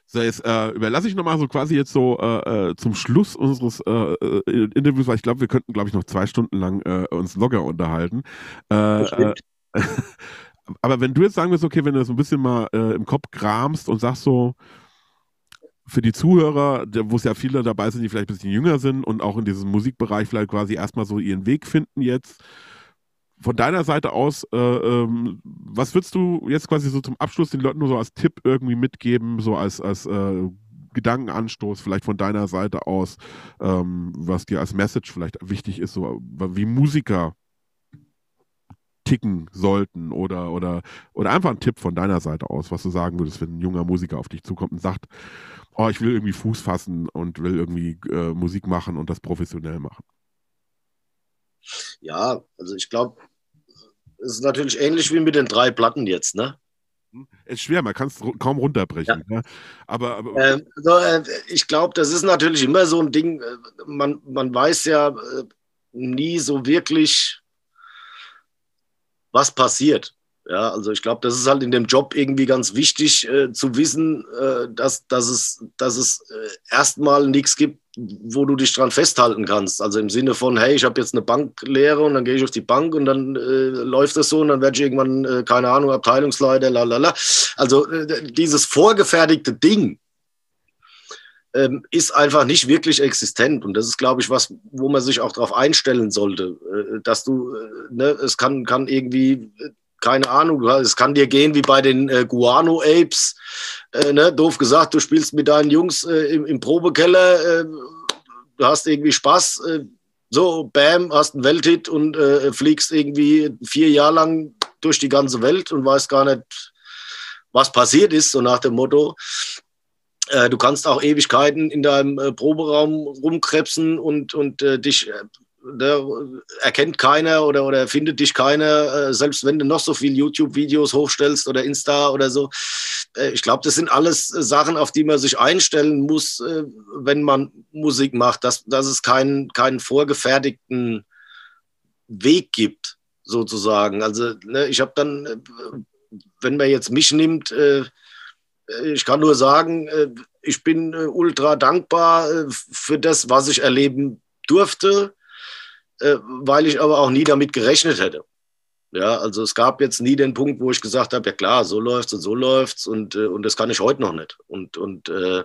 So, jetzt äh, überlasse ich nochmal so quasi jetzt so äh, äh zum Schluss unseres äh, äh, Interviews, weil ich glaube, wir könnten, glaube ich, noch zwei Stunden lang äh, uns locker unterhalten. aber wenn du jetzt sagen würdest, okay, wenn du so ein bisschen mal im Kopf kramst und sagst so, für die Zuhörer, wo es ja viele dabei sind, die vielleicht ein bisschen jünger sind und auch in diesem Musikbereich vielleicht quasi erstmal so ihren Weg finden jetzt. Von deiner Seite aus, äh, ähm, was würdest du jetzt quasi so zum Abschluss den Leuten nur so als Tipp irgendwie mitgeben, so als, als äh, Gedankenanstoß vielleicht von deiner Seite aus, ähm, was dir als Message vielleicht wichtig ist, so wie Musiker ticken sollten oder, oder, oder einfach ein Tipp von deiner Seite aus, was du sagen würdest, wenn ein junger Musiker auf dich zukommt und sagt, oh, ich will irgendwie Fuß fassen und will irgendwie äh, Musik machen und das professionell machen? Ja, also ich glaube, es ist natürlich ähnlich wie mit den drei Platten jetzt, ne? Hm, ist schwer, man kann es kaum runterbrechen. Ja. Ne? Aber, aber ähm, also, äh, ich glaube, das ist natürlich immer so ein Ding. Äh, man, man weiß ja äh, nie so wirklich, was passiert. Ja, also ich glaube, das ist halt in dem Job irgendwie ganz wichtig äh, zu wissen, äh, dass, dass es, dass es äh, erstmal nichts gibt, wo du dich dran festhalten kannst. Also im Sinne von, hey, ich habe jetzt eine Banklehre und dann gehe ich auf die Bank und dann äh, läuft das so und dann werde ich irgendwann, äh, keine Ahnung, Abteilungsleiter, lalala. Also äh, dieses vorgefertigte Ding, ähm, ist einfach nicht wirklich existent. Und das ist, glaube ich, was, wo man sich auch darauf einstellen sollte, dass du, ne, es kann, kann irgendwie keine Ahnung, es kann dir gehen wie bei den äh, Guano-Apes. Äh, ne? Doof gesagt, du spielst mit deinen Jungs äh, im, im, Probekeller, äh, du hast irgendwie Spaß, äh, so, bam, hast einen Welthit und äh, fliegst irgendwie vier Jahre lang durch die ganze Welt und weißt gar nicht, was passiert ist, so nach dem Motto. Du kannst auch Ewigkeiten in deinem Proberaum rumkrebsen und, und dich ne, erkennt keiner oder, oder findet dich keiner, äh, selbst wenn du noch so viele YouTube-Videos hochstellst oder Insta oder so. Äh, ich glaube, das sind alles Sachen, auf die man sich einstellen muss, äh, wenn man Musik macht, dass, dass es keinen, keinen vorgefertigten Weg gibt, sozusagen. Also ne, ich habe dann, äh, wenn man jetzt mich nimmt, äh, ich kann nur sagen, äh, ich bin ultra dankbar für das, was ich erleben durfte äh, weil ich aber auch nie damit gerechnet hätte. Ja, also es gab jetzt nie den Punkt, wo ich gesagt habe, ja klar, so läuft's und so läuft's und, äh, und das kann ich heute noch nicht. Und, und äh,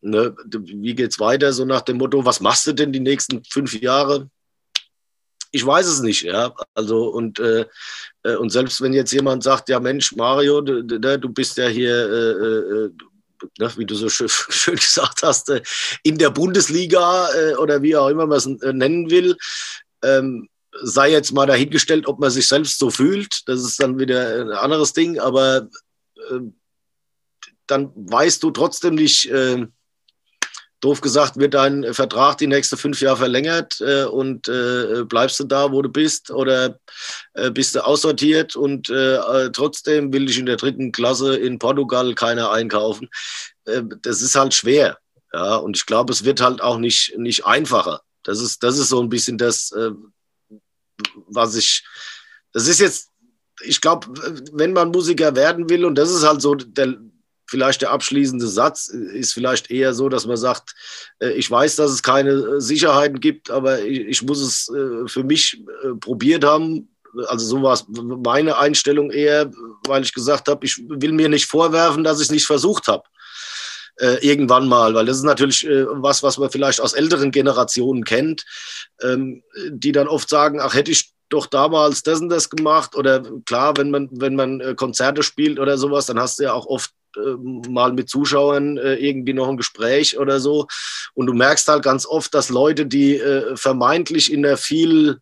ne, wie geht's weiter? So nach dem Motto, was machst du denn die nächsten fünf Jahre? Ich weiß es nicht, ja. Also und, äh, äh und selbst wenn jetzt jemand sagt, ja Mensch, Mario, du, du bist ja hier, äh, Ne, wie du so schön, schön, gesagt hast, äh, in der Bundesliga äh, oder wie auch immer man es äh, nennen will. Ähm, sei jetzt mal dahingestellt, ob man sich selbst so fühlt. Das ist dann wieder ein anderes Ding, aber äh, dann weißt du trotzdem nicht, äh, doof gesagt, wird dein Vertrag die nächsten fünf Jahre verlängert äh, und äh, bleibst du da, wo du bist oder äh, bist du aussortiert und äh, äh, trotzdem will ich in der dritten Klasse in Portugal keiner einkaufen. Äh, das ist halt schwer. Ja, und ich glaube, es wird halt auch nicht, nicht einfacher. Das ist, das ist so ein bisschen das, was ich, das ist jetzt, ich glaube, wenn man Musiker werden will, und das ist halt so der, vielleicht der abschließende Satz ist vielleicht eher so, dass man sagt, äh, ich weiß, dass es keine äh, Sicherheiten gibt, aber ich, muss es äh, für mich probiert haben. Also so war es meine Einstellung eher, weil ich gesagt habe, ich will mir nicht vorwerfen, dass ich es nicht versucht habe. irgendwann mal, weil das ist natürlich was, was man vielleicht aus älteren Generationen kennt, ähm, die dann oft sagen, ach, hätte ich doch damals das und das gemacht oder klar, wenn man, wenn man Konzerte spielt oder sowas, dann hast du ja auch oft äh, mal mit Zuschauern äh, irgendwie noch ein Gespräch oder so. Und du merkst halt ganz oft, dass Leute, die äh, vermeintlich in der viel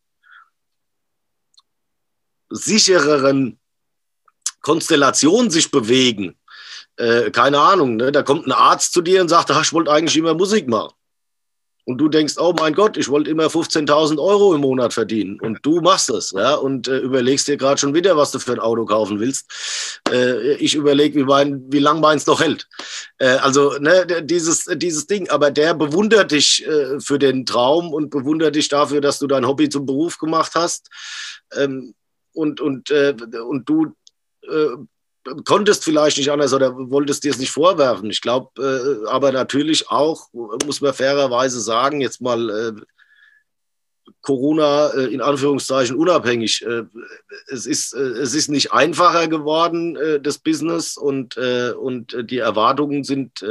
sichereren Konstellation sich bewegen. Äh, keine Ahnung, ne? da kommt ein Arzt zu dir und sagt, ach, ich wollte eigentlich immer Musik machen. Und du denkst, oh mein Gott, ich wollte immer 15.000 Euro im Monat verdienen. Und du machst es, ja, und äh, überlegst dir gerade schon wieder, was du für ein Auto kaufen willst. Äh, ich überlege, wie, mein, wie lang meins noch hält. Äh, also, ne, dieses, dieses Ding. Aber der bewundert dich äh, für den Traum und bewundert dich dafür, dass du dein Hobby zum Beruf gemacht hast. Ähm, und, und, äh, und du äh, konntest vielleicht nicht anders oder wolltest dir es nicht vorwerfen. Ich glaube, äh, aber natürlich auch, muss man fairerweise sagen, jetzt mal äh, Corona äh, in Anführungszeichen unabhängig. Äh, es, ist, äh, es ist nicht einfacher geworden, äh, das Business, und, und die Erwartungen sind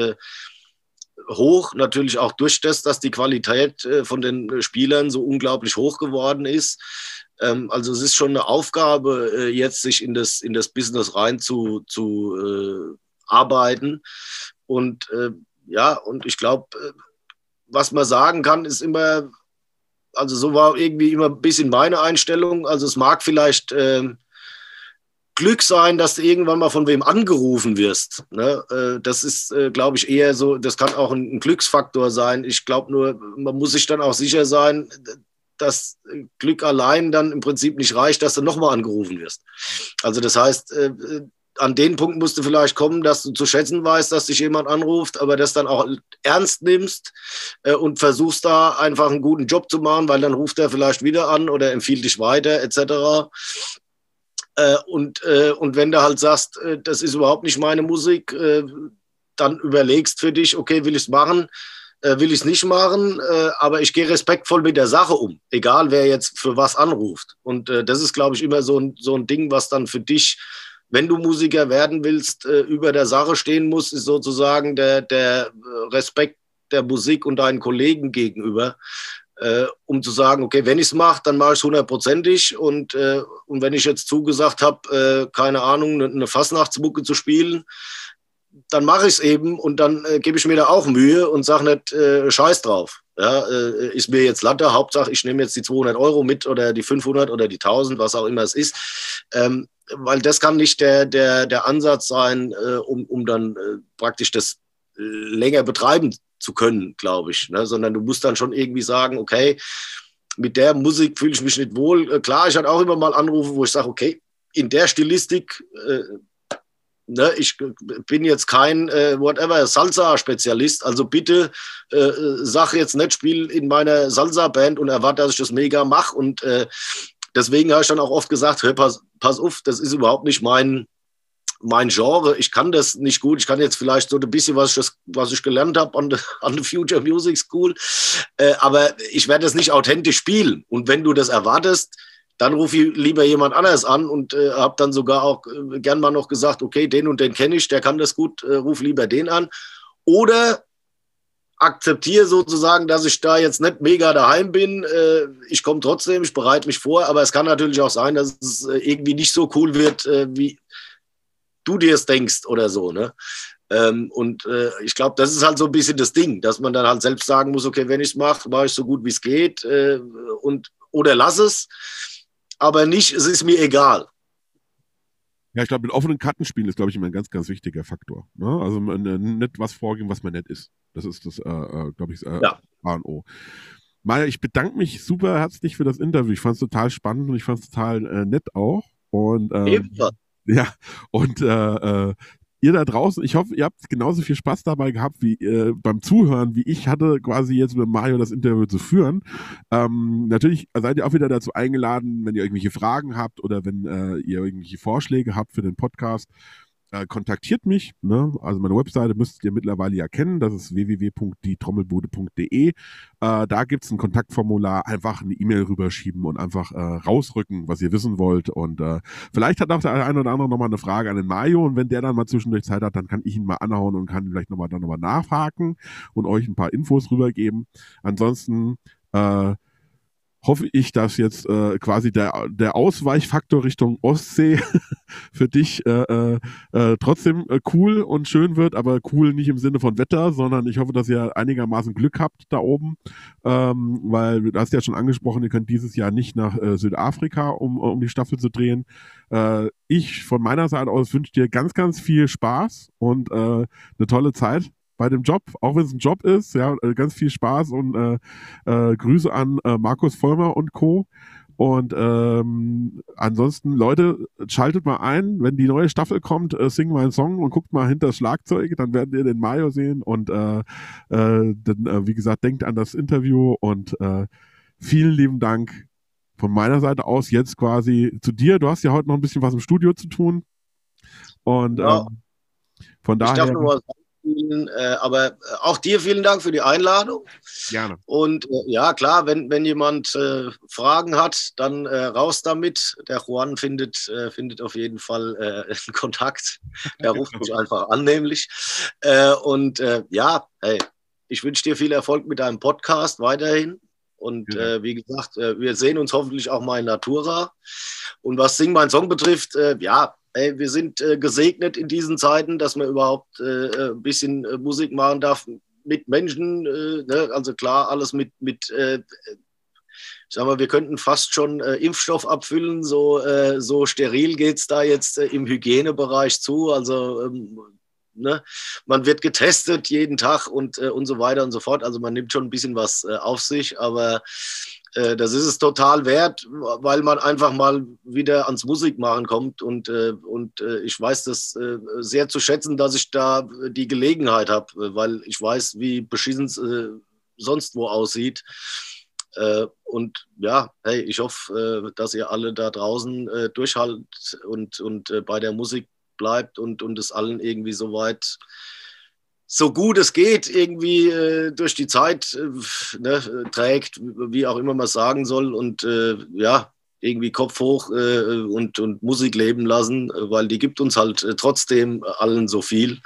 hoch, natürlich auch durch das, dass die Qualität von den Spielern so unglaublich hoch geworden ist. Ähm, also es ist schon eine Aufgabe, äh, jetzt sich in das, in das Business rein zu, zu äh, arbeiten. Und äh, ja, und ich glaube, äh, was man sagen kann, ist immer, also so war irgendwie immer ein bisschen meine Einstellung. Also es mag vielleicht äh, Glück sein, dass du irgendwann mal von wem angerufen wirst. Ne? Äh, das ist, glaube ich, eher so, das kann auch ein Glücksfaktor sein. Ich glaube nur, man muss sich dann auch sicher sein, dass Glück allein dann im Prinzip nicht reicht, dass du nochmal angerufen wirst. Also das heißt, äh, an den Punkt musst du vielleicht kommen, dass du zu schätzen weißt, dass dich jemand anruft, aber das dann auch ernst nimmst äh, und versuchst da einfach einen guten Job zu machen, weil dann ruft er vielleicht wieder an oder empfiehlt dich weiter etc. Äh, und, äh, und wenn du halt sagst, äh, das ist überhaupt nicht meine Musik, äh, dann überlegst für dich, okay, will ich es machen? Äh, will ich es nicht machen, äh, aber ich gehe respektvoll mit der Sache um, egal wer jetzt für was anruft. Und äh, das ist, glaube ich, immer so ein, so ein Ding, was dann für dich, wenn du Musiker werden willst, äh, über der Sache stehen muss, ist sozusagen der, der äh, Respekt der Musik und deinen Kollegen gegenüber. Äh, um zu sagen, okay, wenn ich es mache, dann mache ich es hundertprozentig und, und wenn ich jetzt zugesagt habe, keine Ahnung, eine, eine zu spielen, dann mache ich es eben und dann äh, gebe ich mir da auch Mühe und sage nicht äh, Scheiß drauf. Ja, äh, ist mir jetzt Latte, Hauptsache ich nehme jetzt die 200 Euro mit oder die 500 oder die 1000, was auch immer es ist. Ähm, weil das kann nicht der, der, der Ansatz sein, äh, um, um dann äh, praktisch das äh, länger betreiben zu können, glaube ich. Ne? Sondern du musst dann schon irgendwie sagen, okay, mit der Musik fühle ich mich nicht wohl. klar, ich hatte auch immer mal Anrufe, wo ich sage, okay, in der Stilistik Ne, ich bin jetzt kein äh, whatever Salsa-Spezialist, also bitte äh, sag jetzt nicht, spiel in meiner Salsa-Band und erwarte, dass ich das mega mache. Und äh, deswegen habe ich dann auch oft gesagt, hey, pass, pass auf, das ist überhaupt nicht mein, mein Genre. Ich kann das nicht gut. Ich kann jetzt vielleicht so ein bisschen, was ich, was ich gelernt habe an der an Future Music School, äh, aber ich werde das nicht authentisch spielen. Und wenn du das erwartest, dann rufe ich lieber jemand anders an und äh, habe dann sogar auch äh, gern mal noch gesagt, okay, den und den kenne ich, der kann das gut, äh, ruf lieber den an. Oder akzeptiere sozusagen, dass ich da jetzt nicht mega daheim bin. Äh, ich komme trotzdem, ich bereite mich vor, aber es kann natürlich auch sein, dass es äh, irgendwie nicht so cool wird, äh, wie du dir es denkst oder so. Ne? Ähm, und ich glaube, das ist halt so ein bisschen das Ding, dass man dann halt selbst sagen muss, okay, wenn ich es mache, mache ich so gut wie es geht und oder lass es aber nicht, es ist mir egal. Ja, ich glaube, mit offenen Karten spielen ist, glaube ich, immer ein ganz, ganz wichtiger Faktor. Ne? Also äh, nicht was vorgeben, was man nett ist. Das ist das, äh, äh glaube ich, äh, ja. A und O. Maja, ich bedanke mich super herzlich für das Interview. Ich fand es total spannend und ich fand es total äh, nett auch. Und ähm, ja, und äh, äh, ihr da draußen, ich hoffe, ihr habt genauso viel Spaß dabei gehabt wie äh, beim Zuhören, wie ich hatte, quasi jetzt mit Mario das Interview zu führen. Ähm, natürlich seid ihr auch wieder dazu eingeladen, wenn ihr irgendwelche Fragen habt oder wenn äh, ihr irgendwelche Vorschläge habt für den Podcast äh, kontaktiert mich. Ne? Also meine Webseite müsstet ihr mittlerweile ja kennen. Das ist www.dietrommelbude.de. Äh, da gibt es ein Kontaktformular. Einfach eine E-Mail rüberschieben und einfach äh, rausrücken, was ihr wissen wollt. Und äh, vielleicht hat auch der eine oder andere nochmal eine Frage an den Mario. Und wenn der dann mal zwischendurch Zeit hat, dann kann ich ihn mal anhauen und kann vielleicht nochmal dann nochmal nachhaken und euch ein paar Infos rübergeben. Ansonsten äh, hoffe ich, dass jetzt äh, quasi der, der Ausweichfaktor Richtung Ostsee für dich äh, äh, äh, trotzdem äh, cool und schön wird, aber cool nicht im Sinne von Wetter, sondern ich hoffe, dass ihr einigermaßen Glück habt da oben, ähm, weil du hast ja schon angesprochen, ihr könnt dieses Jahr nicht nach äh, Südafrika, um, um die Staffel zu drehen. Äh, ich von meiner Seite aus wünsche dir ganz, ganz viel Spaß und äh, eine tolle Zeit bei dem Job, auch wenn es ein Job ist. Ja, äh, ganz viel Spaß und äh, äh, Grüße an äh, Markus Vollmer und Co. Und ähm, ansonsten, Leute, schaltet mal ein, wenn die neue Staffel kommt, äh, sing mal einen Song und guckt mal hinter das Schlagzeug, dann werdet ihr den Mario sehen und äh, äh, dann, äh, wie gesagt, denkt an das Interview und äh, vielen lieben Dank von meiner Seite aus jetzt quasi zu dir. Du hast ja heute noch ein bisschen was im Studio zu tun. Und ja. ähm, von daher. Ich darf nur was Vielen, äh, aber äh, auch dir vielen Dank für die Einladung. Gerne. Und äh, ja, klar, wenn, wenn jemand äh, Fragen hat, dann äh, raus damit. Der Juan findet, äh, findet auf jeden Fall einen Kontakt. Der ruft mich einfach an, nämlich. und ja, hey, ich wünsche dir viel Erfolg mit deinem Podcast weiterhin. Und ja. wie gesagt, wir sehen uns hoffentlich auch mal in Natura. Und was Sing mein Song betrifft, ja, ey, wir sind äh, gesegnet in diesen Zeiten, dass man überhaupt äh, äh ein bisschen äh, Musik machen darf mit Menschen. Äh, ne? Also klar, alles mit, mit äh, ich sag mal, wir könnten fast schon Impfstoff abfüllen. So, so steril geht es da jetzt im Hygienebereich zu. Also ähm, Ne? Man wird getestet jeden Tag und, äh, und so weiter und so fort. Also man nimmt schon ein bisschen was äh, auf sich, aber äh, das ist es total wert, weil man einfach mal wieder ans Musikmachen kommt. Und, äh, und äh, ich weiß das sehr zu schätzen, dass ich da die Gelegenheit habe, weil ich weiß, wie beschissen es sonst wo aussieht. und ja, hey, ich hoffe, dass ihr alle da draußen durchhaltet und, und bei der Musik bleibt und, und es allen irgendwie so weit so gut es geht irgendwie äh, durch die Zeit äh, ne, trägt, wie auch immer man sagen soll. Und äh, ja, irgendwie Kopf hoch äh, und, und Musik leben lassen, weil die gibt uns halt äh, trotzdem allen so viel.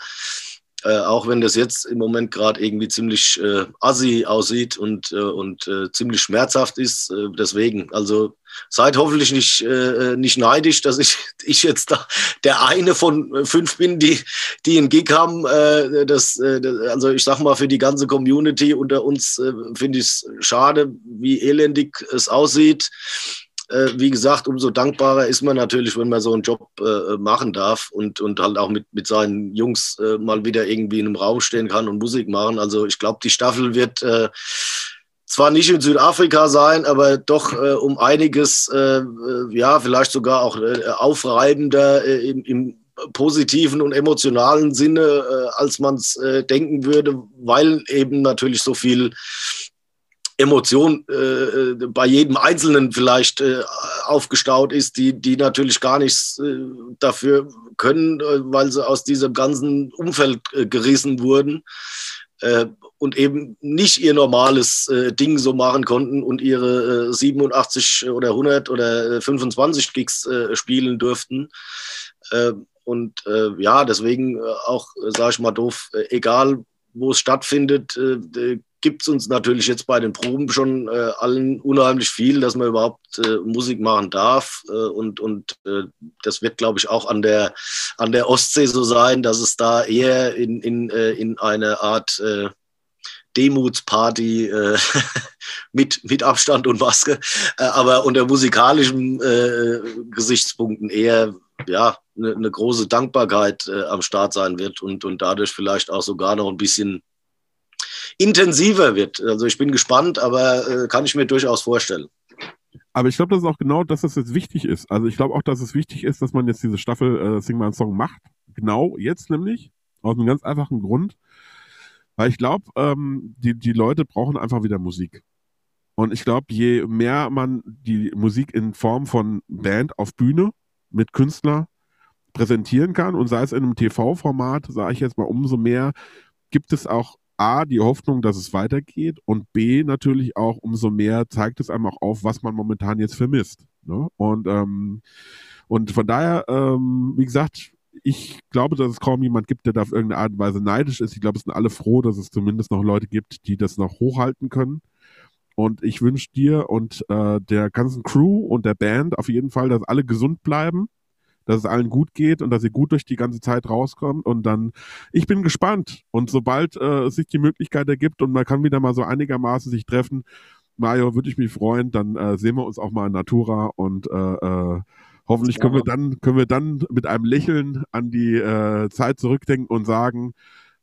Äh, auch wenn das jetzt im Moment gerade irgendwie ziemlich äh, assi aussieht und, äh, und äh, ziemlich schmerzhaft ist. Äh, deswegen, also seid hoffentlich nicht, äh, nicht neidisch, dass ich, ich jetzt da der eine von fünf bin, die, die einen Gig haben. das, also ich sag mal, für die ganze Community unter uns finde ich es schade, wie elendig es aussieht äh, wie gesagt, umso dankbarer ist man natürlich, wenn man so einen Job äh, machen darf und, und halt auch mit, mit seinen Jungs äh, mal wieder irgendwie in einem Raum stehen kann und Musik machen. Also ich glaube, die Staffel wird äh, zwar nicht in Südafrika sein, aber doch äh, um einiges, äh, ja, vielleicht sogar auch aufreibender im, im positiven und emotionalen Sinne, als man es denken würde, weil eben natürlich so viel Emotion äh, bei jedem Einzelnen vielleicht äh, aufgestaut ist, die, die natürlich gar nichts äh, dafür können, äh, weil sie aus diesem ganzen Umfeld äh, gerissen wurden äh, und eben nicht ihr normales Ding so machen konnten und ihre 87 oder 100 oder 25 Gigs spielen durften. und ja, deswegen auch, sage ich mal doof, egal wo es stattfindet, gibt es uns natürlich jetzt bei den Proben schon äh, allen unheimlich viel, dass man überhaupt äh, Musik machen darf. Äh, und und äh, das wird, glaube ich, auch an der, an der Ostsee so sein, dass es da eher in, in, äh, in eine Art äh, Demutsparty äh, mit, mit Abstand und Maske, äh, aber unter musikalischen äh, Gesichtspunkten eher ja, eine ne große Dankbarkeit am Start sein wird und, und dadurch vielleicht auch sogar noch ein bisschen intensiver wird. Also ich bin gespannt, aber äh, kann ich mir durchaus vorstellen. Aber ich glaube, das ist auch genau, dass das jetzt wichtig ist. Also ich glaube auch, dass es wichtig ist, dass man jetzt diese Staffel äh, Sing My Song macht. Genau jetzt nämlich. Aus einem ganz einfachen Grund. Weil ich glaube, ähm, die, die Leute brauchen einfach wieder Musik. Und ich glaube, je mehr man die Musik in Form von Band auf Bühne mit Künstler präsentieren kann und sei es in einem TV-Format, sage ich jetzt mal, umso mehr gibt es auch A, die Hoffnung, dass es weitergeht und B, natürlich auch umso mehr zeigt es einem auch auf, was man momentan jetzt vermisst. Ne? Und, ähm, und von daher, ähm, wie gesagt, ich glaube, dass es kaum jemand gibt, der da auf irgendeine Art und Weise neidisch ist. Ich glaube, es sind alle froh, dass es zumindest noch Leute gibt, die das noch hochhalten können. Und ich wünsche dir und äh, der ganzen Crew und der Band auf jeden Fall, dass alle gesund bleiben, dass es allen gut geht und dass ihr gut durch die ganze Zeit rauskommt. Und dann, ich bin gespannt. Und sobald äh, es sich die Möglichkeit ergibt und man kann wieder mal so einigermaßen sich treffen, Mario, würde ich mich freuen, dann äh, sehen wir uns auch mal in Natura und äh, äh, hoffentlich können wir dann können wir dann mit einem Lächeln an die äh, Zeit zurückdenken und sagen,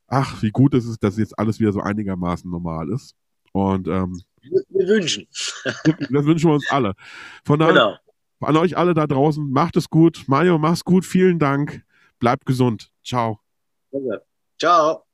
ach, wie gut ist es, dass jetzt alles wieder so einigermaßen normal ist. Und ähm, wir wünschen. das wünschen wir uns alle. Von daher genau. An euch alle da draußen, macht es gut. Mario, mach's gut. Vielen Dank. Bleibt gesund. Ciao. Ciao.